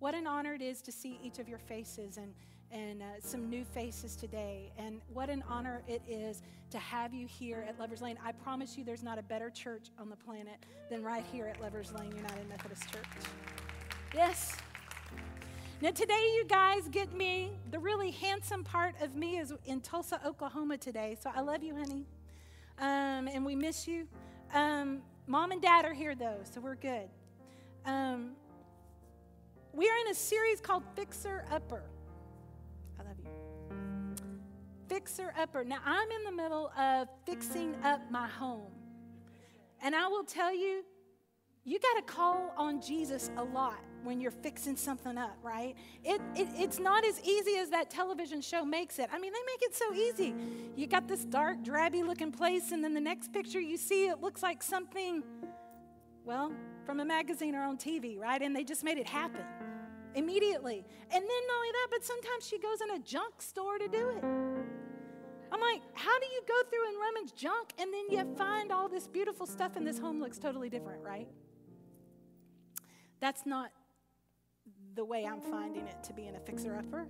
What an honor it is to see each of your faces and, and uh, some new faces today. And what an honor it is to have you here at Lovers Lane. I promise you, there's not a better church on the planet than right here at Lovers Lane United Methodist Church. Yes. Now, today, you guys get me. The really handsome part of me is in Tulsa, Oklahoma today. So I love you, honey. Um, and we miss you. Um, mom and dad are here, though, so we're good. Um, we are in a series called Fixer Upper. I love you. Fixer Upper. Now, I'm in the middle of fixing up my home. And I will tell you, you got to call on Jesus a lot when you're fixing something up, right? It, it, it's not as easy as that television show makes it. I mean, they make it so easy. You got this dark, drabby looking place, and then the next picture you see, it looks like something, well, from a magazine or on TV, right? And they just made it happen immediately. And then not only that, but sometimes she goes in a junk store to do it. I'm like, how do you go through and rummage junk and then you find all this beautiful stuff and this home looks totally different, right? That's not the way I'm finding it to be in a fixer upper.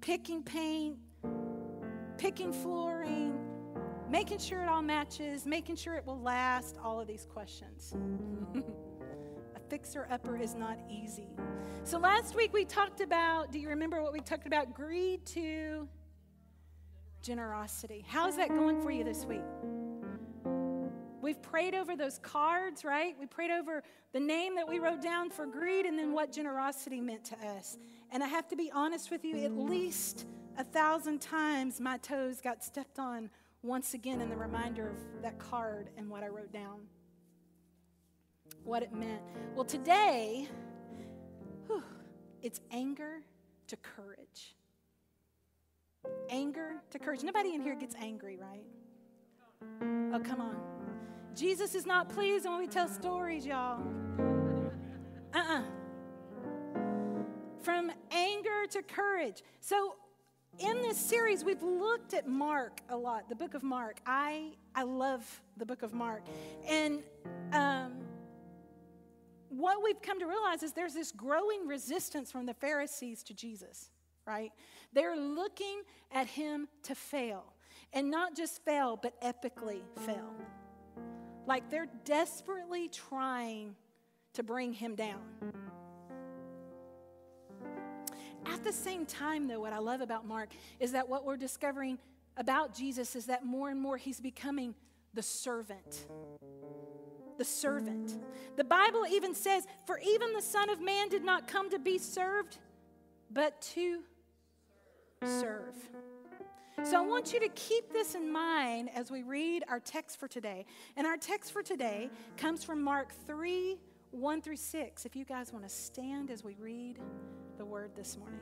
Picking paint, picking flooring, making sure it all matches, making sure it will last, all of these questions. fixer upper is not easy. So last week we talked about, do you remember what we talked about? Greed to generosity. How's that going for you this week? We've prayed over those cards, right? We prayed over the name that we wrote down for greed and then what generosity meant to us. And I have to be honest with you, at least a thousand times my toes got stepped on once again in the reminder of that card and what I wrote down, what it meant. Well, today, whew, it's anger to courage. Anger to courage. Nobody in here gets angry, right? Oh, come on. Jesus is not pleased when we tell stories, y'all. Uh uh-uh. uh From anger to courage. So, in this series, we've looked at Mark a lot, the book of Mark. I, I love the book of Mark. And um, what we've come to realize is there's this growing resistance from the Pharisees to Jesus, right? They're looking at him to fail. And not just fail, but epically fail. Like they're desperately trying to bring him down. At the same time, though, what I love about Mark is that what we're discovering about Jesus is that more and more he's becoming the servant. The servant. The Bible even says, For even the Son of Man did not come to be served, but to serve. So I want you to keep this in mind as we read our text for today. And our text for today comes from Mark 3 1 through 6. If you guys want to stand as we read the word this morning.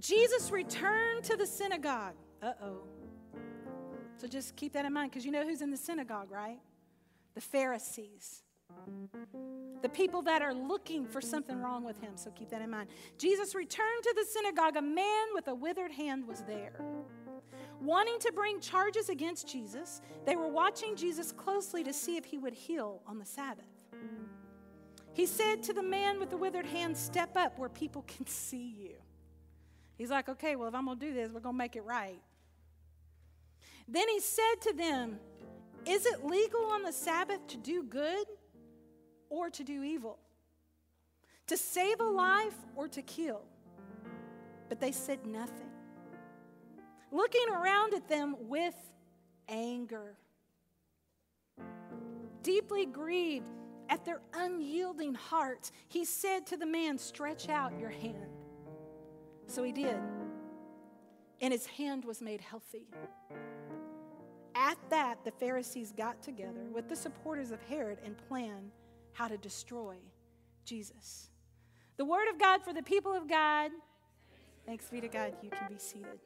Jesus returned to the synagogue. Uh oh. So just keep that in mind because you know who's in the synagogue, right? The Pharisees the people that are looking for something wrong with him. So keep that in mind. Jesus returned to the synagogue. A man with a withered hand was there. Wanting to bring charges against Jesus, they were watching Jesus closely to see if he would heal on the Sabbath. He said to the man with the withered hand, Step up where people can see you. He's like, Okay, well, if I'm going to do this, we're going to make it right. Then he said to them, Is it legal on the Sabbath to do good or to do evil, to save a life or to kill. But they said nothing. Looking around at them with anger, deeply grieved at their unyielding hearts, he said to the man, Stretch out your hand. So he did, and his hand was made healthy. At that, the Pharisees got together with the supporters of Herod and planned how to destroy Jesus. The word of God for the people of God. Thanks be to God. You can be seated.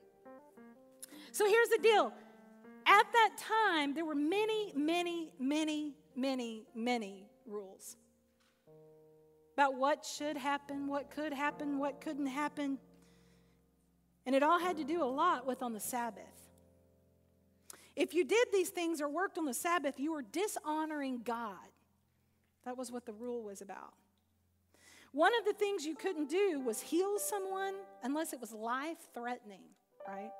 So here's the deal. At that time, there were many, many, many, many, many rules about what should happen, what could happen, what couldn't happen. And it all had to do a lot with on the Sabbath. If you did these things or worked on the Sabbath, you were dishonoring God That was what the rule was about. One of the things you couldn't do was heal someone unless it was life threatening, right?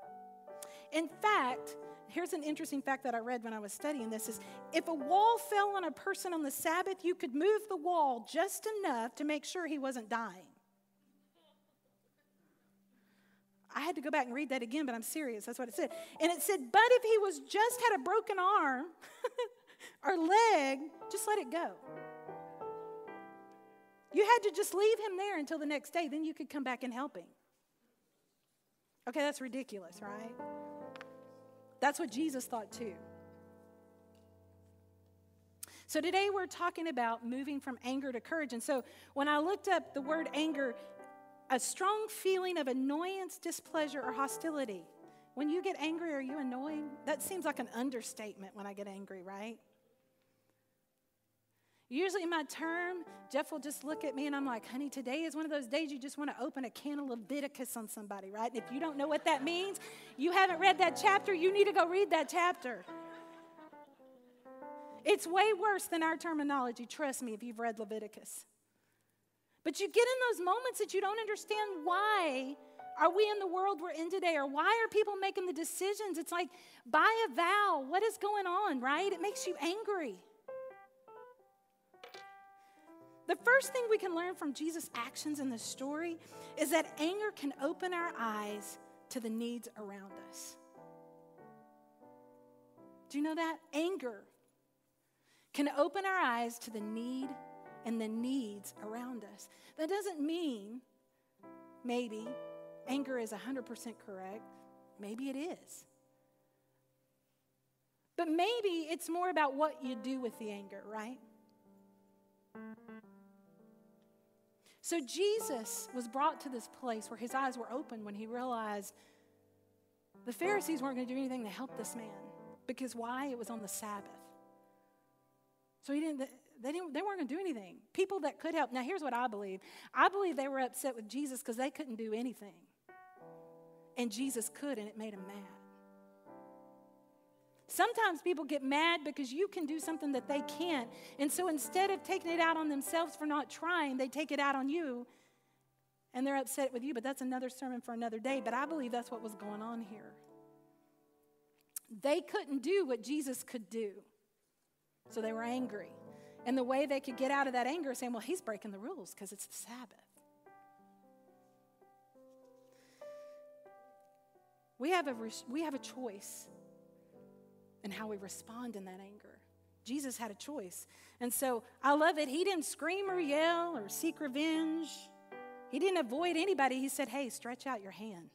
In fact, here's an interesting fact that I read when I was studying this is if a wall fell on a person on the Sabbath, you could move the wall just enough to make sure he wasn't dying. I had to go back and read that again, but I'm serious. That's what it said. And it said, but if he was just had a broken arm or leg, just let it go. You had to just leave him there until the next day, then you could come back and help him. Okay, that's ridiculous, right? That's what Jesus thought too. So today we're talking about moving from anger to courage. And so when I looked up the word anger, a strong feeling of annoyance, displeasure, or hostility. When you get angry, are you annoyed? That seems like an understatement when I get angry, right? Usually, in my term, Jeff will just look at me and I'm like, honey, today is one of those days you just want to open a can of Leviticus on somebody, right? And if you don't know what that means, you haven't read that chapter, you need to go read that chapter. It's way worse than our terminology, trust me, if you've read Leviticus. But you get in those moments that you don't understand why are we in the world we're in today or why are people making the decisions? It's like buy a vow. What is going on, right? It makes you angry. The first thing we can learn from Jesus' actions in this story is that anger can open our eyes to the needs around us. Do you know that? Anger can open our eyes to the need and the needs around us. That doesn't mean maybe anger is 100% correct. Maybe it is. But maybe it's more about what you do with the anger, right? So Jesus was brought to this place where his eyes were open when he realized the Pharisees weren't going to do anything to help this man. Because why? It was on the Sabbath. So he didn't, they, didn't, they weren't going to do anything. People that could help. Now, here's what I believe I believe they were upset with Jesus because they couldn't do anything. And Jesus could, and it made them mad. Sometimes people get mad because you can do something that they can't. And so instead of taking it out on themselves for not trying, they take it out on you and they're upset with you. But that's another sermon for another day. But I believe that's what was going on here. They couldn't do what Jesus could do, so they were angry. And the way they could get out of that anger is saying, well, he's breaking the rules because it's the Sabbath. We have, a, we have a choice in how we respond in that anger. Jesus had a choice. And so I love it. He didn't scream or yell or seek revenge, he didn't avoid anybody. He said, hey, stretch out your hand.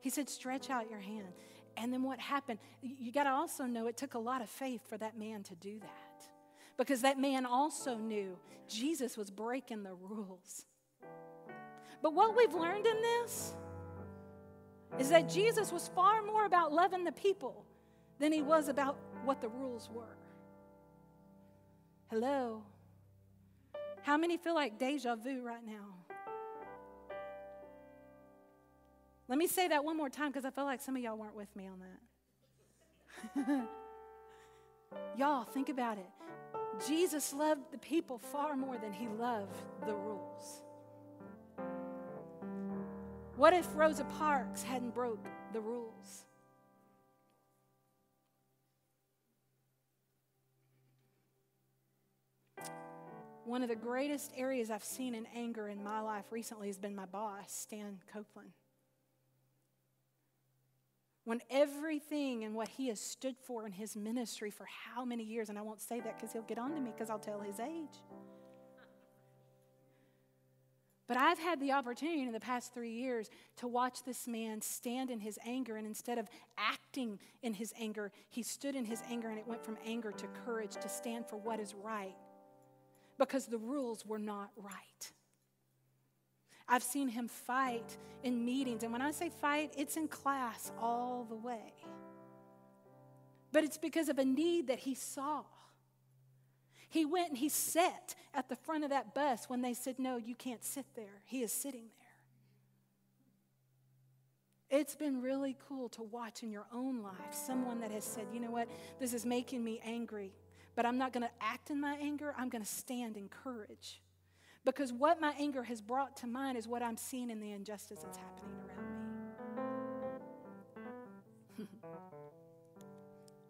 He said, stretch out your hand. And then what happened? You got to also know it took a lot of faith for that man to do that. Because that man also knew Jesus was breaking the rules. But what we've learned in this is that Jesus was far more about loving the people than he was about what the rules were. Hello? How many feel like deja vu right now? Let me say that one more time because I feel like some of y'all weren't with me on that. y'all, think about it. Jesus loved the people far more than he loved the rules. What if Rosa Parks hadn't broke the rules? One of the greatest areas I've seen in anger in my life recently has been my boss, Stan Copeland when everything and what he has stood for in his ministry for how many years, and I won't say that because he'll get on to me because I'll tell his age. But I've had the opportunity in the past three years to watch this man stand in his anger, and instead of acting in his anger, he stood in his anger, and it went from anger to courage to stand for what is right because the rules were not right. I've seen him fight in meetings. And when I say fight, it's in class all the way. But it's because of a need that he saw. He went and he sat at the front of that bus when they said, No, you can't sit there. He is sitting there. It's been really cool to watch in your own life someone that has said, You know what? This is making me angry. But I'm not going to act in my anger, I'm going to stand in courage. Because what my anger has brought to mind is what I'm seeing in the injustice that's happening around me.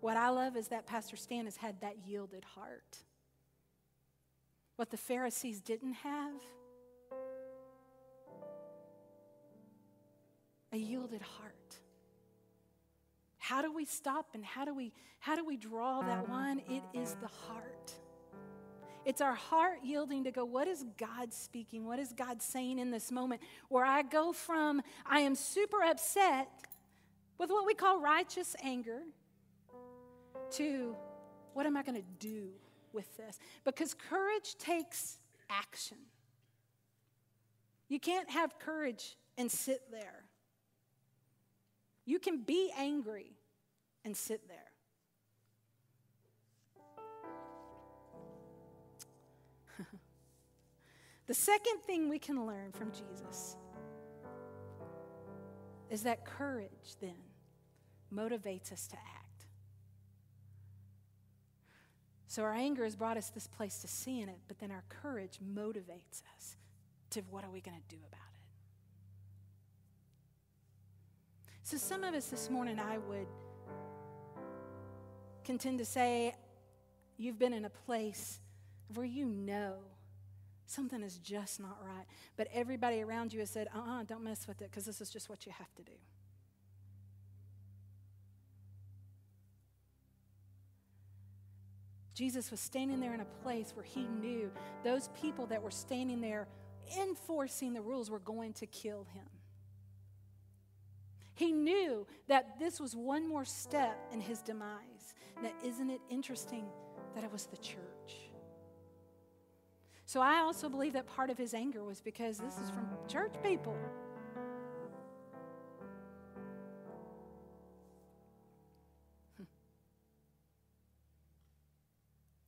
what I love is that Pastor Stan has had that yielded heart. What the Pharisees didn't have, a yielded heart. How do we stop and how do we how do we draw that line? It is the heart. It's our heart yielding to go, what is God speaking? What is God saying in this moment? Where I go from, I am super upset with what we call righteous anger, to what am I going to do with this? Because courage takes action. You can't have courage and sit there. You can be angry and sit there. The second thing we can learn from Jesus is that courage then motivates us to act. So our anger has brought us this place to see in it, but then our courage motivates us to what are we going to do about it? So some of us this morning, I would contend to say, you've been in a place where you know something is just not right, but everybody around you has said, uh uh-uh, uh, do not mess with it because this is just what you have to do. Jesus was standing there in a place where he knew those people that were standing there enforcing the rules were going to kill him. He knew that this was one more step in his demise. Now, isn't it interesting that it was the church? So I also believe that part of his anger was because this is from church people. Hmm.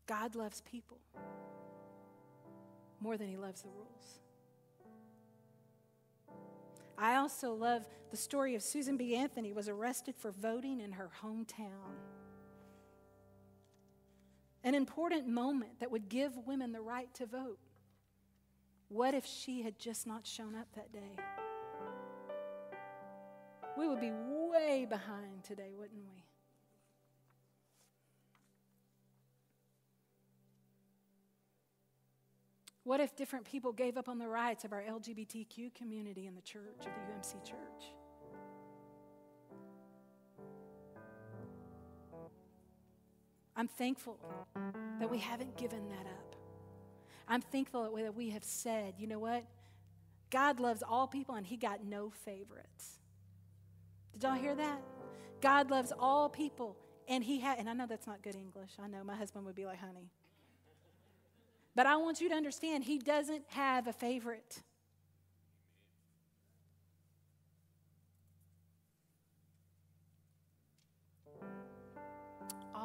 God loves people more than he loves the rules. I also love the story of Susan B. Anthony was arrested for voting in her hometown. An important moment that would give women the right to vote. What if she had just not shown up that day? We would be way behind today, wouldn't we? What if different people gave up on the rights of our LGBTQ community in the church, of the UMC church? I'm thankful that we haven't given that up. I'm thankful that we have said, you know what? God loves all people and He got no favorites. Did y'all hear that? God loves all people and He had, and I know that's not good English. I know my husband would be like, honey, but I want you to understand, he doesn't have a favorite.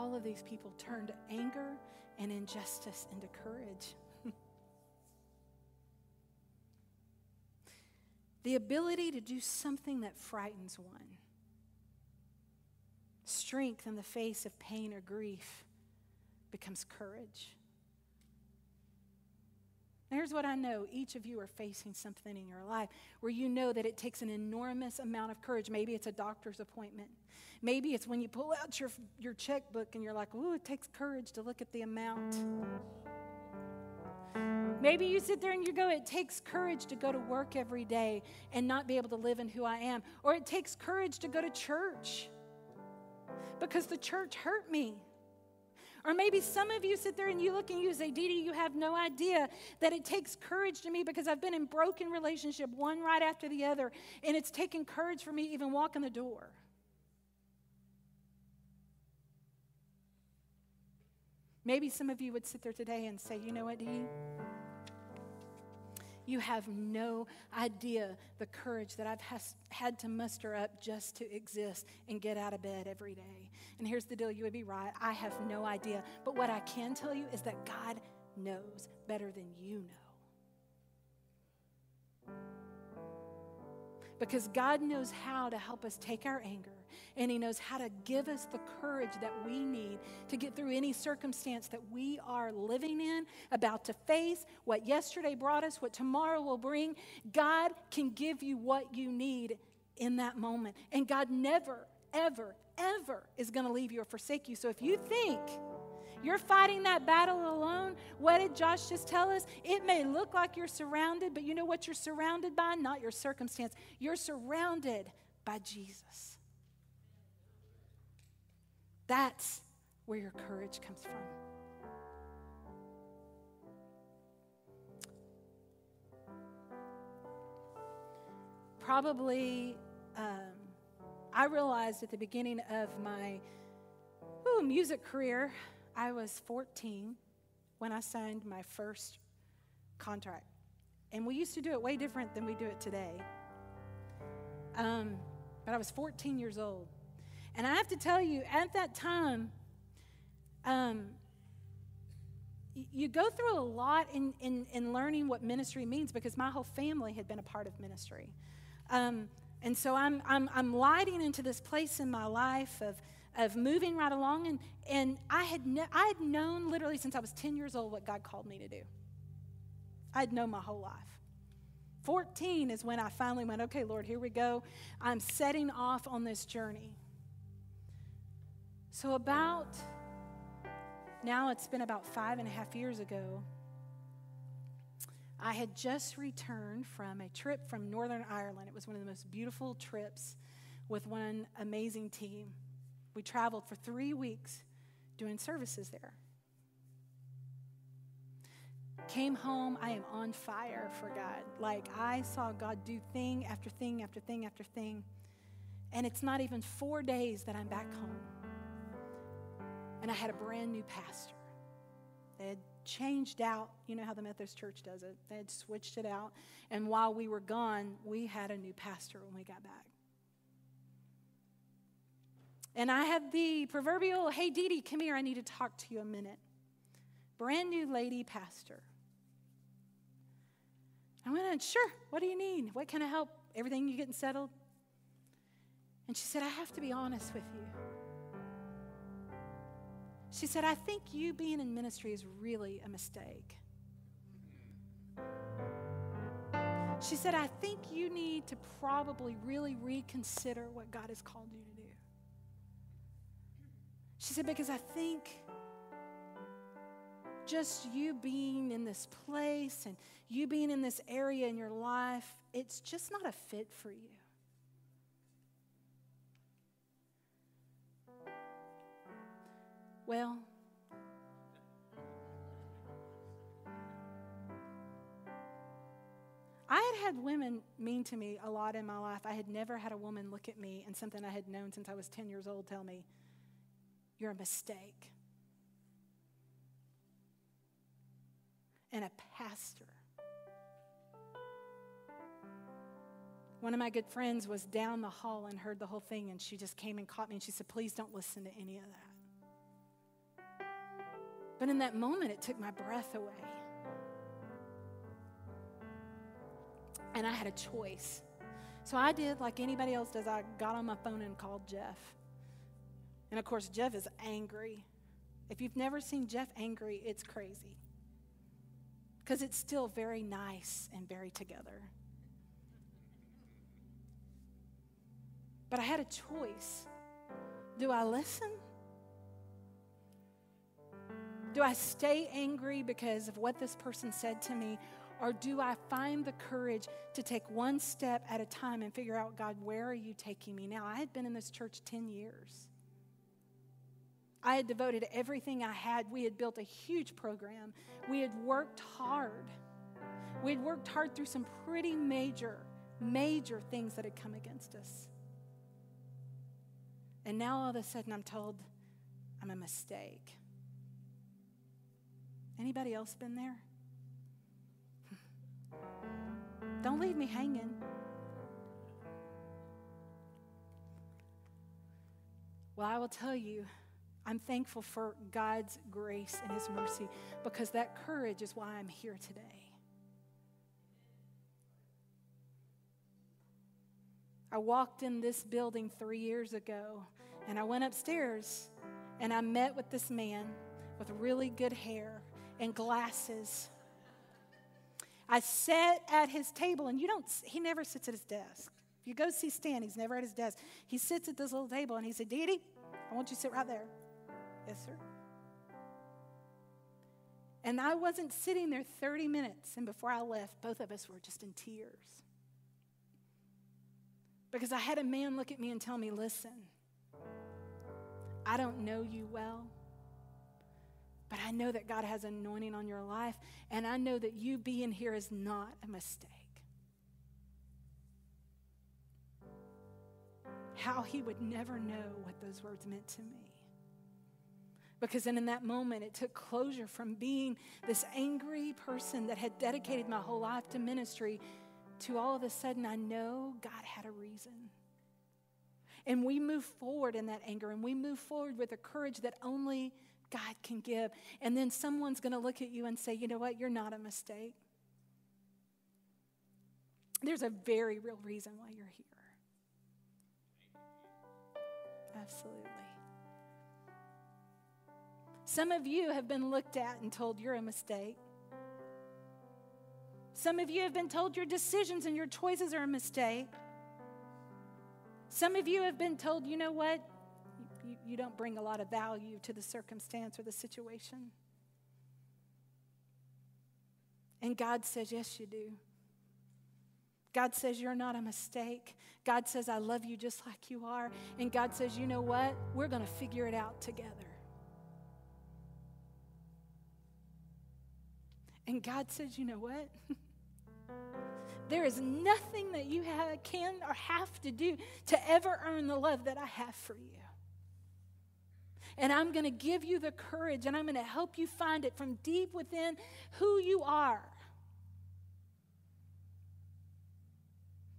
All of these people turned anger and injustice into courage. the ability to do something that frightens one, strength in the face of pain or grief becomes courage. Here's what I know each of you are facing something in your life where you know that it takes an enormous amount of courage. Maybe it's a doctor's appointment. Maybe it's when you pull out your, your checkbook and you're like, ooh, it takes courage to look at the amount. Maybe you sit there and you go, it takes courage to go to work every day and not be able to live in who I am. Or it takes courage to go to church because the church hurt me. Or maybe some of you sit there and you look and you say, Dee Dee, you have no idea that it takes courage to me because I've been in broken relationship one right after the other, and it's taken courage for me to even walk in the door. Maybe some of you would sit there today and say, you know what, Dee? You have no idea the courage that I've has, had to muster up just to exist and get out of bed every day. And here's the deal you would be right. I have no idea. But what I can tell you is that God knows better than you know. Because God knows how to help us take our anger and He knows how to give us the courage that we need to get through any circumstance that we are living in, about to face, what yesterday brought us, what tomorrow will bring. God can give you what you need in that moment. And God never, ever, ever is going to leave you or forsake you. So if you think, you're fighting that battle alone. What did Josh just tell us? It may look like you're surrounded, but you know what you're surrounded by? Not your circumstance. You're surrounded by Jesus. That's where your courage comes from. Probably, um, I realized at the beginning of my ooh, music career, I was 14 when I signed my first contract. And we used to do it way different than we do it today. Um, but I was 14 years old. And I have to tell you, at that time, um, you go through a lot in, in, in, learning what ministry means because my whole family had been a part of ministry. Um, and so I'm, I'm, I'm lighting into this place in my life of, of moving right along. And, and I, had I had known literally since I was 10 years old what God called me to do. I'd known my whole life. 14 is when I finally went, okay, Lord, here we go. I'm setting off on this journey. So, about now, it's been about five and a half years ago. I had just returned from a trip from Northern Ireland. It was one of the most beautiful trips with one amazing team. We traveled for three weeks doing services there. Came home, I am on fire for God. Like I saw God do thing after thing after thing after thing. And it's not even four days that I'm back home and I had a brand new pastor. They had changed out, you know how the Methodist Church does it. They had switched it out. And while we were gone, we had a new pastor when we got back. And I had the proverbial, hey, Dee Dee, come here, I need to talk to you a minute. Brand new lady pastor. I went, on, sure, what do you need? What can I help? Everything you getting settled? And she said, I have to be honest with you. She said, I think you being in ministry is really a mistake. She said, I think you need to probably really reconsider what God has called you to. She said, because I think just you being in this place and you being in this area in your life, it's just not a fit for you. Well, I had had women mean to me a lot in my life. I had never had a woman look at me and something I had known since I was 10 years old tell me, You're a mistake. And a pastor. One of my good friends was down the hall and heard the whole thing, and she just came and caught me and she said, Please don't listen to any of that. But in that moment, it took my breath away. And I had a choice. So I did like anybody else does. I got on my phone and called Jeff. And of course, Jeff is angry. If you've never seen Jeff angry, it's crazy. Because it's still very nice and very together. But I had a choice. Do I listen do I stay angry because of what this person said to me? Or do I find the courage to take one step at a time and figure out, God, where are you taking me now? I had been in this church 10 years. I had devoted everything I had. We had built a huge program. We had worked hard. We had worked hard through some pretty major, major things that had come against us. And now all of a sudden I'm told I'm a mistake. Anybody else been there? Don't leave me hanging. Well, I will tell you, I'm thankful for God's grace and His mercy because that courage is why I'm here today. I walked in this building three years ago and I went upstairs and I met with this man with really good hair and glasses. I sat at his table, and you don't, he never sits at his desk. If you go see Stan, he's never at his desk. He sits at this little table and he said, Dee, I want you to sit right there. And I wasn't sitting there 30 minutes, and before I left, both of us were just in tears. Because I had a man look at me and tell me, Listen, I don't know you well, but I know that God has anointing on your life, and I know that you being here is not a mistake. How he would never know what those words meant to me. Because then in that moment, it took closure from being this angry person that had dedicated my whole life to ministry to all of a sudden, I know God had a reason. And we move forward in that anger and we move forward with a courage that only God can give. And then someone's going to look at you and say, you know what, you're not a mistake. There's a very real reason why you're here. Absolutely. Some of you have been looked at and told you're a mistake. Some of you have been told your decisions and your choices are a mistake. Some of you have been told, you know what? You, you don't bring a lot of value to the circumstance or the situation. And God says, yes, you do. God says, You're not a mistake. God says, I love you just like you are. And God says, You know what? We're going to figure it out together. And God says, You know what? There is nothing that you have, can or have to do to ever earn the love that I have for you. And I'm going to give you the courage and I'm going to help you find it from deep within who you are.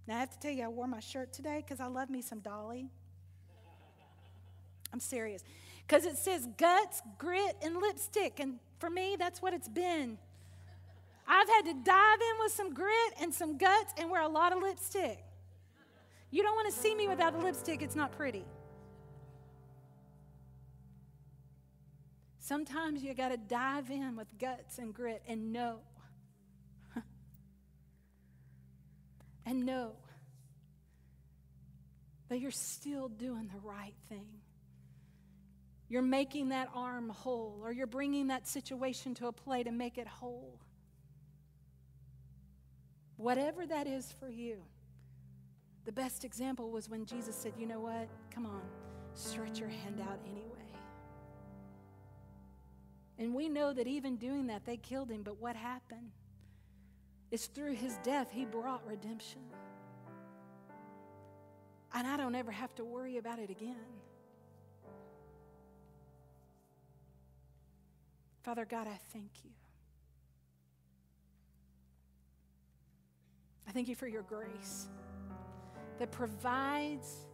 Now, I have to tell you, I wore my shirt today because I love me some Dolly. I'm serious. Because it says guts, grit, and lipstick. And for me, that's what it's been. I've had to dive in with some grit and some guts and wear a lot of lipstick. You don't want to see me without the lipstick, it's not pretty. Sometimes you got to dive in with guts and grit and know. and know that you're still doing the right thing. You're making that arm whole, or you're bringing that situation to a play to make it whole. Whatever that is for you. The best example was when Jesus said, You know what? Come on, stretch your hand out anyway. And we know that even doing that, they killed him. But what happened? It's through his death he brought redemption. And I don't ever have to worry about it again. Father God, I thank you. I thank you for your grace that provides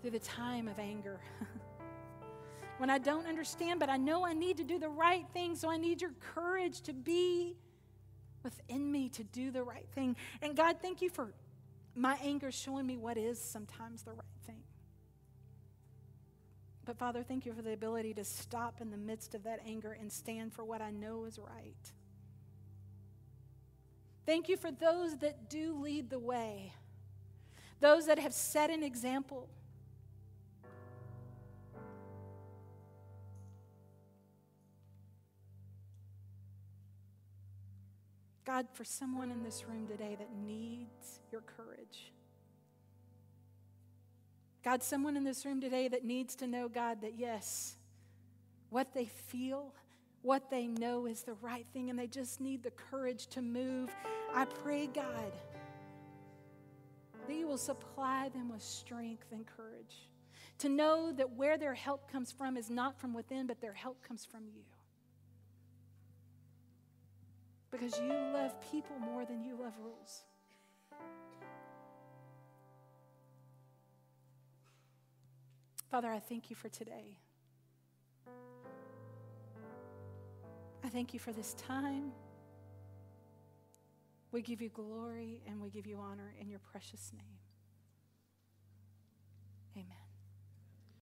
through the time of anger. when I don't understand, but I know I need to do the right thing, so I need your courage to be within me to do the right thing. And God, thank you for my anger showing me what is sometimes the right thing. But Father, thank you for the ability to stop in the midst of that anger and stand for what I know is right. Thank you for those that do lead the way, those that have set an example. God, for someone in this room today that needs your courage. God, someone in this room today that needs to know, God, that yes, what they feel, what they know is the right thing, and they just need the courage to move. I pray, God, that you will supply them with strength and courage to know that where their help comes from is not from within, but their help comes from you. Because you love people more than you love rules. Father, I thank you for today. I thank you for this time. We give you glory and we give you honor in your precious name.